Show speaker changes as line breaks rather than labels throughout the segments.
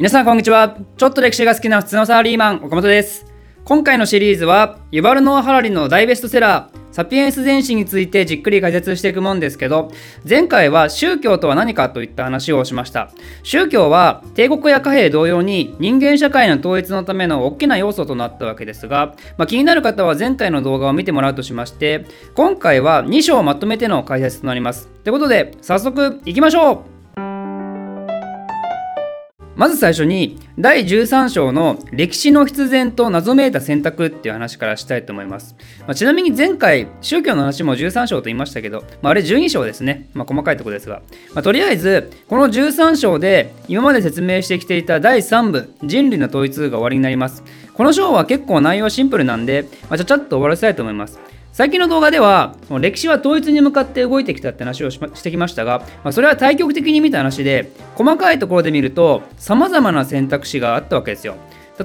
皆さんこんにちは。ちょっと歴史が好きな普通のサラリーマン岡本です。今回のシリーズはユバルノア・ハラリの大ベストセラーサピエンス全史についてじっくり解説していくもんですけど前回は宗教とは何かといった話をしました。宗教は帝国や貨幣同様に人間社会の統一のための大きな要素となったわけですが、まあ、気になる方は前回の動画を見てもらうとしまして今回は2章をまとめての解説となります。ということで早速いきましょう。まず最初に第13章の歴史の必然と謎めいた選択っていう話からしたいと思います。まあ、ちなみに前回宗教の話も13章と言いましたけど、まあ、あれ12章ですね。まあ、細かいところですが、まとりあえずこの13章で今まで説明してきていた第3部人類の統一が終わりになります。この章は結構内容シンプルなんで、まちゃちゃっと終わらせたいと思います。最近の動画では歴史は統一に向かって動いてきたって話をしてきましたが、まあ、それは対極的に見た話で細かいところで見ると様々な選択肢があったわけですよ。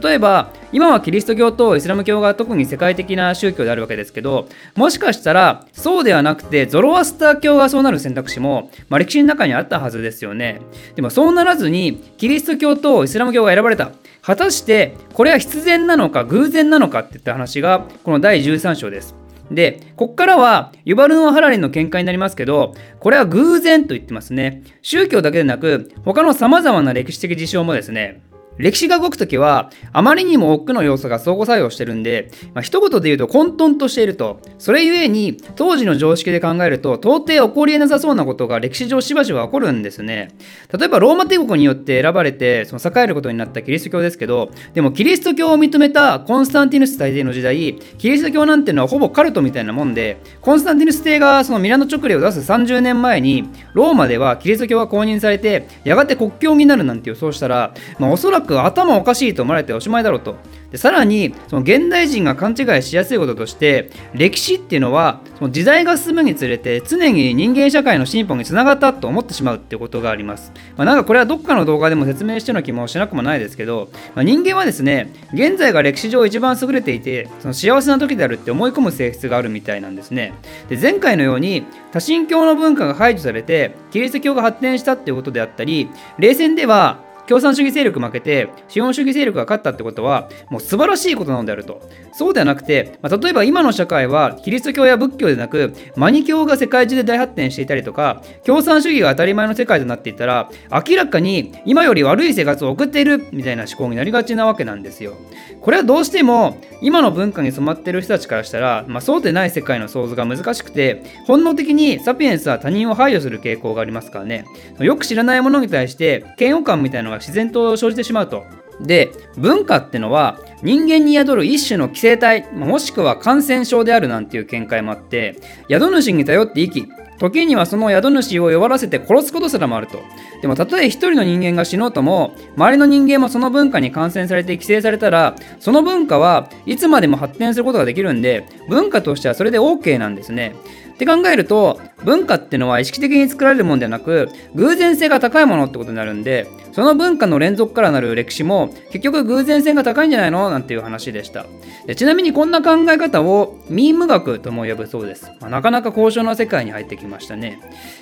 例えば今はキリスト教とイスラム教が特に世界的な宗教であるわけですけどもしかしたらそうではなくてゾロアスター教がそうなる選択肢も、まあ、歴史の中にあったはずですよね。でもそうならずにキリスト教とイスラム教が選ばれた。果たしてこれは必然なのか偶然なのかっていった話がこの第13章です。で、こっからはユバルノ・ハラリンの見解になりますけど、これは偶然と言ってますね。宗教だけでなく、他の様々な歴史的事象もですね、歴史が動くときは、あまりにも多くの要素が相互作用してるんで、まあ、一言で言うと混沌としていると。それゆえに、当時の常識で考えると、到底起こり得なさそうなことが歴史上しばしば起こるんですね。例えば、ローマ帝国によって選ばれて、その栄えることになったキリスト教ですけど、でもキリスト教を認めたコンスタンティヌス大帝の時代、キリスト教なんてのはほぼカルトみたいなもんで、コンスタンティヌス帝がそのミラノ直令を出す30年前に、ローマではキリスト教が公認されて、やがて国教になるなんて予想したら、まあ、おそらく頭おかしいと思われておしまいだろうと。でさらにその現代人が勘違いしやすいこととして歴史っていうのはその時代が進むにつれて常に人間社会の進歩につながったと思ってしまうっていうことがあります、まあ、なんかこれはどっかの動画でも説明しての気もしなくもないですけど、まあ、人間はですね現在が歴史上一番優れていてその幸せな時であるって思い込む性質があるみたいなんですねで前回のように多神教の文化が排除されてキリスト教が発展したっていうことであったり冷戦では共産主義勢力負けて資本主義勢力が勝ったってことはもう素晴らしいことなのであると。そうではなくて、まあ、例えば今の社会はキリスト教や仏教でなくマニ教が世界中で大発展していたりとか共産主義が当たり前の世界となっていたら明らかに今より悪い生活を送っているみたいな思考になりがちなわけなんですよ。これはどうしても今の文化に染まってる人たちからしたら、まあ、そうでない世界の想像が難しくて本能的にサピエンスは他人を排除する傾向がありますからね。よく知らないものに対して嫌悪感みたいなのが自然と生じてしまうと。で文化ってのは人間に宿る一種の寄生体もしくは感染症であるなんていう見解もあって宿主に頼って生き時にはその宿主を弱らせて殺すことすらもあると。でもたとえ一人の人間が死のうとも、周りの人間もその文化に感染されて規制されたら、その文化はいつまでも発展することができるんで、文化としてはそれで OK なんですね。って考えると、文化ってのは意識的に作られるもんではなく、偶然性が高いものってことになるんで、その文化の連続からなる歴史も結局偶然性が高いんじゃないの？なんていう話でした。でちなみにこんな考え方をミーム学とも呼ぶそうです、まあ、なかなか高尚な世界に入ってきましたね、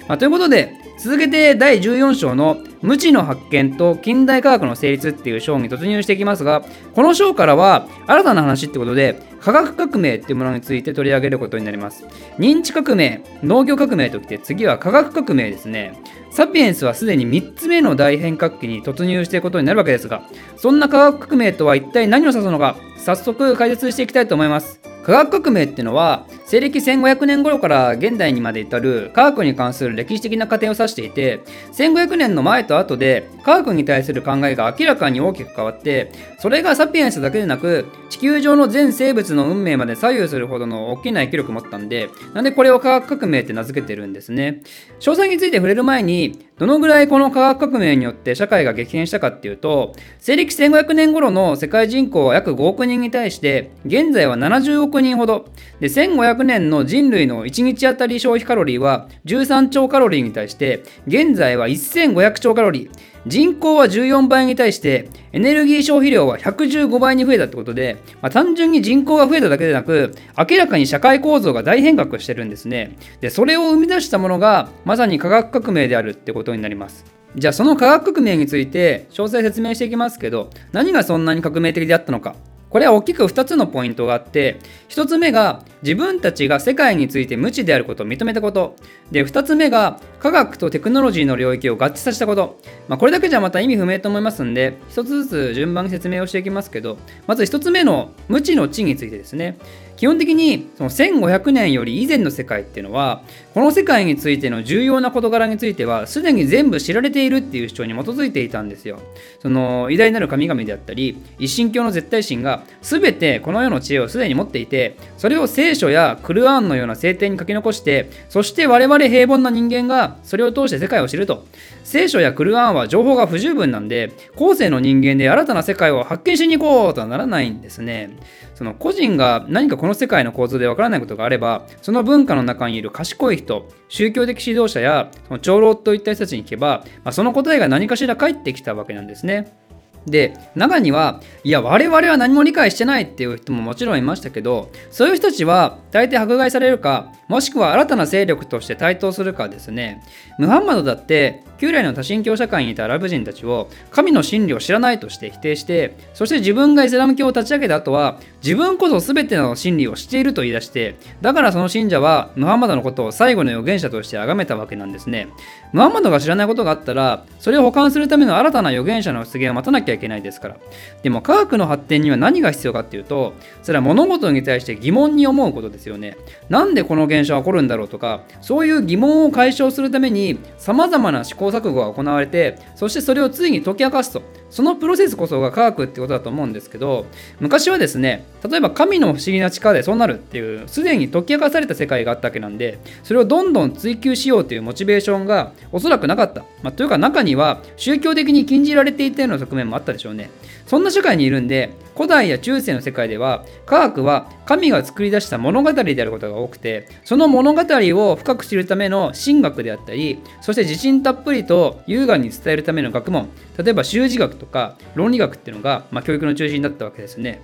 まあ、ということで続けて第14章の無知の発見と近代科学の成立っていう章に突入していきますがこの章からは新たな話ってことで科学革命っていうものについて取り上げることになります。認知革命農業革命ときて次は科学革命ですねサピエンスはすでに3つ目の大変革期に突入していくことになるわけですが、そんな科学革命とは一体何を指すのか、早速解説していきたいと思います。科学革命ってのは西暦1500年頃から現代にまで至る科学に関する歴史的な過程を指していて1500年の前と後で科学に対する考えが明らかに大きく変わってそれがサピエンスだけでなく地球上の全生物の運命まで左右するほどの大きな影響力を持ったんでなんでこれを科学革命って名付けてるんですね。詳細について触れる前にどのぐらいこの科学革命によって社会が激変したかっていうと西暦1500年頃の世界人口は約5億人に対して現在は70億人ほど。で1500年の人類の1日あたり消費カロリーは13兆カロリーに対して現在は1500兆カロリー。人口は14倍に対してエネルギー消費量は115倍に増えたってことで、まあ、単純に人口が増えただけでなく明らかに社会構造が大変革してるんですね。でそれを生み出したものがまさに科学革命であるってことになります。じゃあその科学革命について詳細説明していきますけど何がそんなに革命的であったのか。これは大きく2つのポイントがあって1つ目が自分たちが世界について無知であることを認めたこと。で2つ目が科学とテクノロジーの領域を合致させたこと、まあ、これだけじゃまた意味不明と思いますんで1つずつ順番に説明をしていきますけどまず1つ目の無知の知についてですね。基本的にその1500年より以前の世界っていうのはこの世界についての重要な事柄についてはすでに全部知られているっていう主張に基づいていたんですよ。その偉大なる神々であったり一神教の絶対神が全てこの世の知恵をすでに持っていてそれを聖書やクルアーンのような聖典に書き残してそして我々平凡な人間がそれを通して世界を知ると聖書やクルアーンは情報が不十分なんで後世の人間で新たな世界を発見しに行こうとはならないんですねその個人が何かこの世界の構造でわからないことがあればその文化の中にいる賢い人宗教的指導者やその長老といった人たちに行けば、まあ、その答えが何かしら返ってきたわけなんですね。で中にはいや我々は何も理解してないっていう人ももちろんいましたけどそういう人たちは大抵迫害されるかもしくは新たな勢力として台頭するかですね。ムハンマドだって旧来の多神教社会にいたアラブ人たちを神の真理を知らないとして否定してそして自分がイスラム教を立ち上げた後は自分こそ全ての真理を知っていると言い出してだからその信者はムハンマドのことを最後の預言者として崇めたわけなんですね。ムハンマドが知らないことがあったらそれを保管するための新たな預言者の出現を待たなきゃいけないですから。でも科学の発展には何が必要かっていうとそれは物事に対して疑問に思うことですよね。なんでこの現象は起こるんだろうとかそういう疑問を解消するためにさまざまな試行錯誤が行われてそしてそれをついに解き明かすと。そのプロセスこそが科学ってことだと思うんですけど昔はですね例えば神の不思議な力でそうなるっていうすでに解き明かされた世界があったわけなんでそれをどんどん追求しようというモチベーションがおそらくなかった、まあ、というか中には宗教的に禁じられていたような側面もあったでしょうね。そんな社会にいるんで古代や中世の世界では科学は神が作り出した物語であることが多くてその物語を深く知るための神学であったりそして自信たっぷりと優雅に伝えるための学問例えば習字学とか論理学っていうのが、まあ、教育の中心だったわけですね。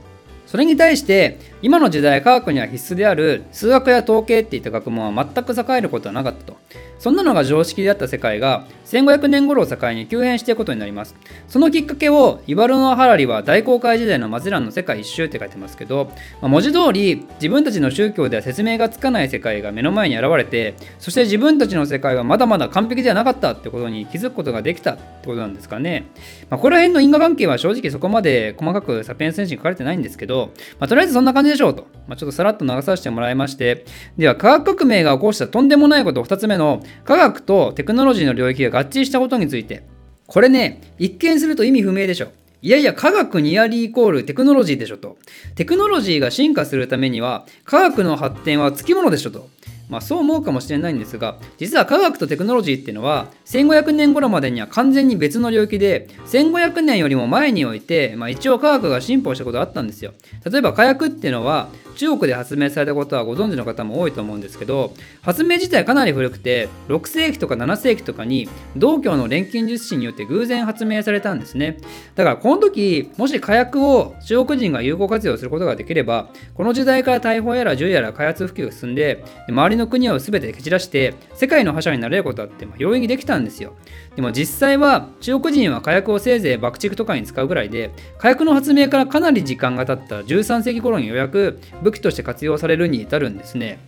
それに対して今の時代科学には必須である数学や統計っていった学問は全く栄えることはなかったと。そんなのが常識であった世界が1500年頃を境に急変していくことになります。そのきっかけをイバルノ・ハラリは大航海時代のマゼランの世界一周って書いてますけど、まあ、文字通り自分たちの宗教では説明がつかない世界が目の前に現れてそして自分たちの世界はまだまだ完璧ではなかったってことに気づくことができたってことなんですかね、まあ、ここら辺の因果関係は正直そこまで細かくサピエンス戦士に書かれてないんですけど、まあ、とりあえずそんな感じでしょうと、まあ、ちょっとさらっと流させてもらいまして。では科学革命が起こしたとんでもないこと2つ目の科学とテクノロジーの領域が合致したことについてこれね一見すると意味不明でしょ。いやいや科学ニアリーイコールテクノロジーでしょと。テクノロジーが進化するためには科学の発展はつきものでしょと。まあ、そう思うかもしれないんですが実は科学とテクノロジーっていうのは1500年頃までには完全に別の領域で1500年よりも前において、まあ、一応科学が進歩したことがあったんですよ。例えば火薬っていうのは中国で発明されたことはご存知の方も多いと思うんですけど発明自体かなり古くて6世紀とか7世紀とかに道教の錬金術師によって偶然発明されたんですね。だからこの時もし火薬を中国人が有効活用することができればこの時代から大砲やら銃やら開発普及が進んで周りの国を全て蹴散らして世界の覇者になれることだってま容易にできたんですよでも実際は中国人は火薬をせいぜい爆竹とかに使うぐらいで火薬の発明からかなり時間が経った13世紀頃にようやく武器として活用されるに至るんですね。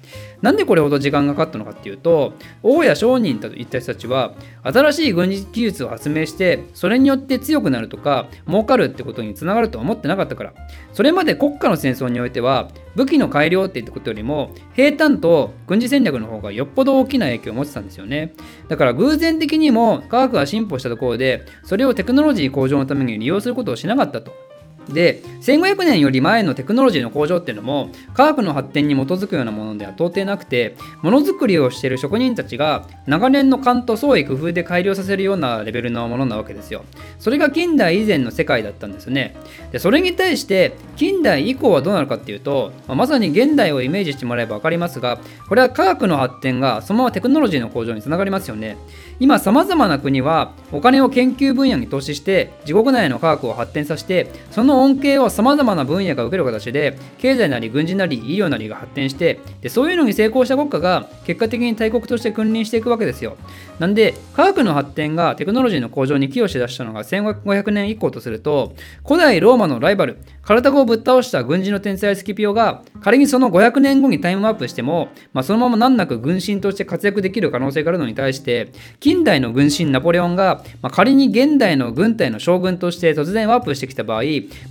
なんでこれほど時間がかかったのかっていうと王や商人といった人たちは新しい軍事技術を発明してそれによって強くなるとか儲かるってことにつながるとは思ってなかったからそれまで国家の戦争においては武器の改良って言ったことよりも平坦と軍事戦略の方がよっぽど大きな影響を持ってたんですよね。だから偶然的にも科学が進歩したところでそれをテクノロジー向上のために利用することをしなかったと。で1500年より前のテクノロジーの向上っていうのも科学の発展に基づくようなものでは到底なくてものづくりをしている職人たちが長年の勘と創意工夫で改良させるようなレベルのものなわけですよ。それが近代以前の世界だったんですね。でそれに対して近代以降はどうなるかっていうと、まあ、まさに現代をイメージしてもらえば分かりますがこれは科学の発展がそのままテクノロジーの向上につながりますよね。今さまざまな国はお金を研究分野に投資して自国内の科学を発展させてそのの恩恵をさまざまな分野が受ける形で経済なり軍事なり医療なりが発展してでそういうのに成功した国家が結果的に大国として君臨していくわけですよ。なんで科学の発展がテクノロジーの向上に寄与しだしたのが1500年以降とすると古代ローマのライバルカルタゴをぶっ倒した軍人の天才スキピオが仮にその500年後にタイムアップしても、まあ、そのまま難なく軍神として活躍できる可能性があるのに対して近代の軍神ナポレオンが、まあ、仮に現代の軍隊の将軍として突然ワープしてきた場合、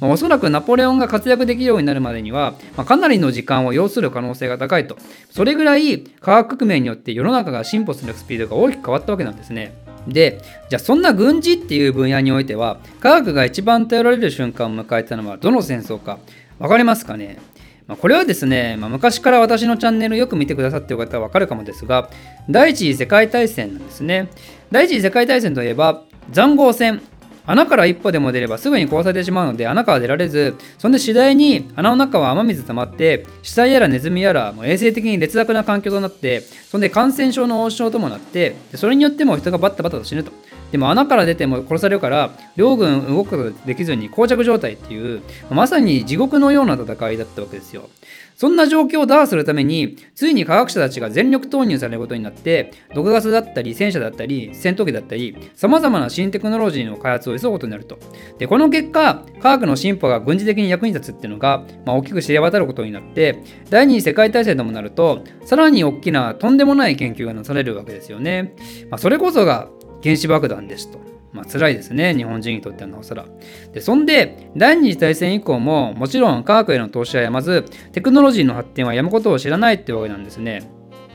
まあ、おそらくナポレオンが活躍できるようになるまでには、まあ、かなりの時間を要する可能性が高いと。それぐらい科学革命によって世の中が進歩するスピードが大きく変わったわけなんですね。でじゃあそんな軍事っていう分野においては科学が一番頼られる瞬間を迎えたのはどの戦争か分かりますかね？まこれはですね、まあ、昔から私のチャンネルよく見てくださっている方は分かるかもですが第一次世界大戦なんですね。第一次世界大戦といえば塹壕戦。穴から一歩でも出ればすぐに壊されてしまうので穴から出られずそんで次第に穴の中は雨水溜まって死体やらネズミやらもう衛生的に劣悪な環境となってそんで感染症の応酬ともなってそれによっても人がバッタバタと死ぬと。でも穴から出ても殺されるから両軍動くことができずに膠着状態っていうまさに地獄のような戦いだったわけですよ。そんな状況を打破するためについに科学者たちが全力投入されることになって毒ガスだったり戦車だったり戦闘機だったりさまざまな新テクノロジーの開発を急ぐことになるとでこの結果科学の進歩が軍事的に役に立つっていうのが、まあ、大きく知れ渡ることになって第二次世界大戦ともなるとさらに大きなとんでもない研究がなされるわけですよね、まあ、それこそが原子爆弾ですと。まあ辛いですね、日本人にとってはなおさら。で、そんで、第二次大戦以降も、もちろん科学への投資はやまず、テクノロジーの発展はやむことを知らないってわけなんですね。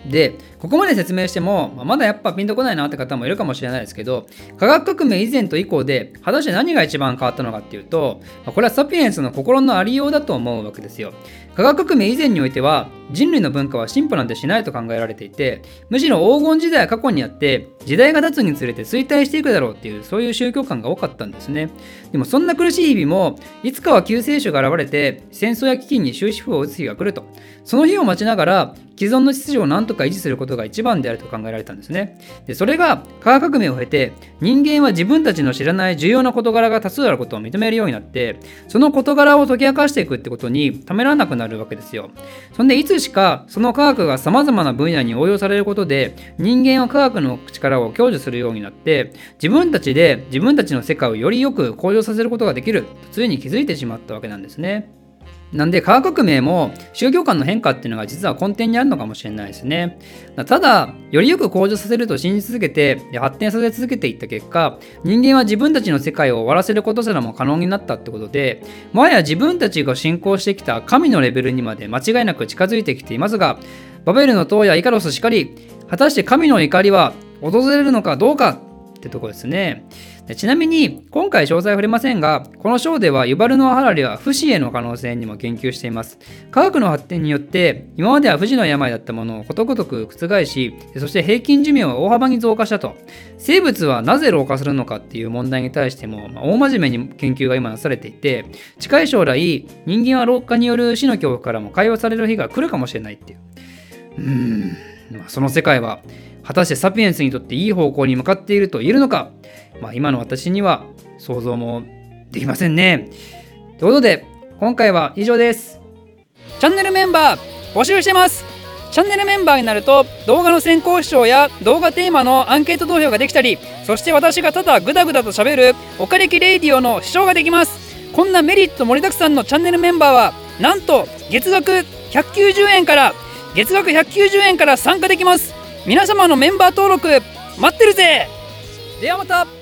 でここまで説明しても、ま、だやっぱピンとこないなって方もいるかもしれないですけど科学革命以前と以降で果たして何が一番変わったのかっていうと、これはサピエンスの心のありようだと思うわけですよ。科学革命以前においては人類の文化は進歩なんてしないと考えられていてむしろ黄金時代は過去にあって時代が経つにつれて衰退していくだろうっていうそういう宗教観が多かったんですね。でもそんな苦しい日々もいつかは救世主が現れて戦争や飢饉に終止符を打つ日が来ると。その日を待ちながら既存の秩序を何とか維持することことが一番であると考えられたんですね。でそれが科学革命を経て人間は自分たちの知らない重要な事柄が多数あることを認めるようになってその事柄を解き明かしていくってことにためらわなくなるわけですよ。そんでいつしかその科学がさまざまな分野に応用されることで人間は科学の力を享受するようになって自分たちで自分たちの世界をよりよく向上させることができるとついに気づいてしまったわけなんですね。なんで科学革命も宗教観の変化っていうのが実は根底にあるのかもしれないですね。ただ、よりよく向上させると信じ続けて発展させ続けていった結果、人間は自分たちの世界を終わらせることすらも可能になったってことで、もはや自分たちが信仰してきた神のレベルにまで間違いなく近づいてきていますが、バベルの塔やイカロスしかり、果たして神の怒りは訪れるのかどうかってとこですね。でちなみに今回詳細触れませんがこの章ではユバルノ・アハラリは不死への可能性にも言及しています。科学の発展によって今までは不死の病だったものをことごとく覆しそして平均寿命は大幅に増加したと。生物はなぜ老化するのかっていう問題に対しても、まあ、大真面目に研究が今なされていて近い将来人間は老化による死の恐怖からも解放される日が来るかもしれないっていう。うん、まあ、その世界は果たしてサピエンスにとっていい方向に向かっていると言えるのか、まあ、今の私には想像もできませんね。ということで今回は以上です。チャンネルメンバー募集してますチャンネルメンバーになると動画の先行視聴や動画テーマのアンケート投票ができたりそして私がただグダグダと喋るおかれきレイディオの視聴ができますこんなメリット盛りだくさんのチャンネルメンバーはなんと月額190円から月額190円から参加できます皆様のメンバー登録待ってるぜ。ではまた。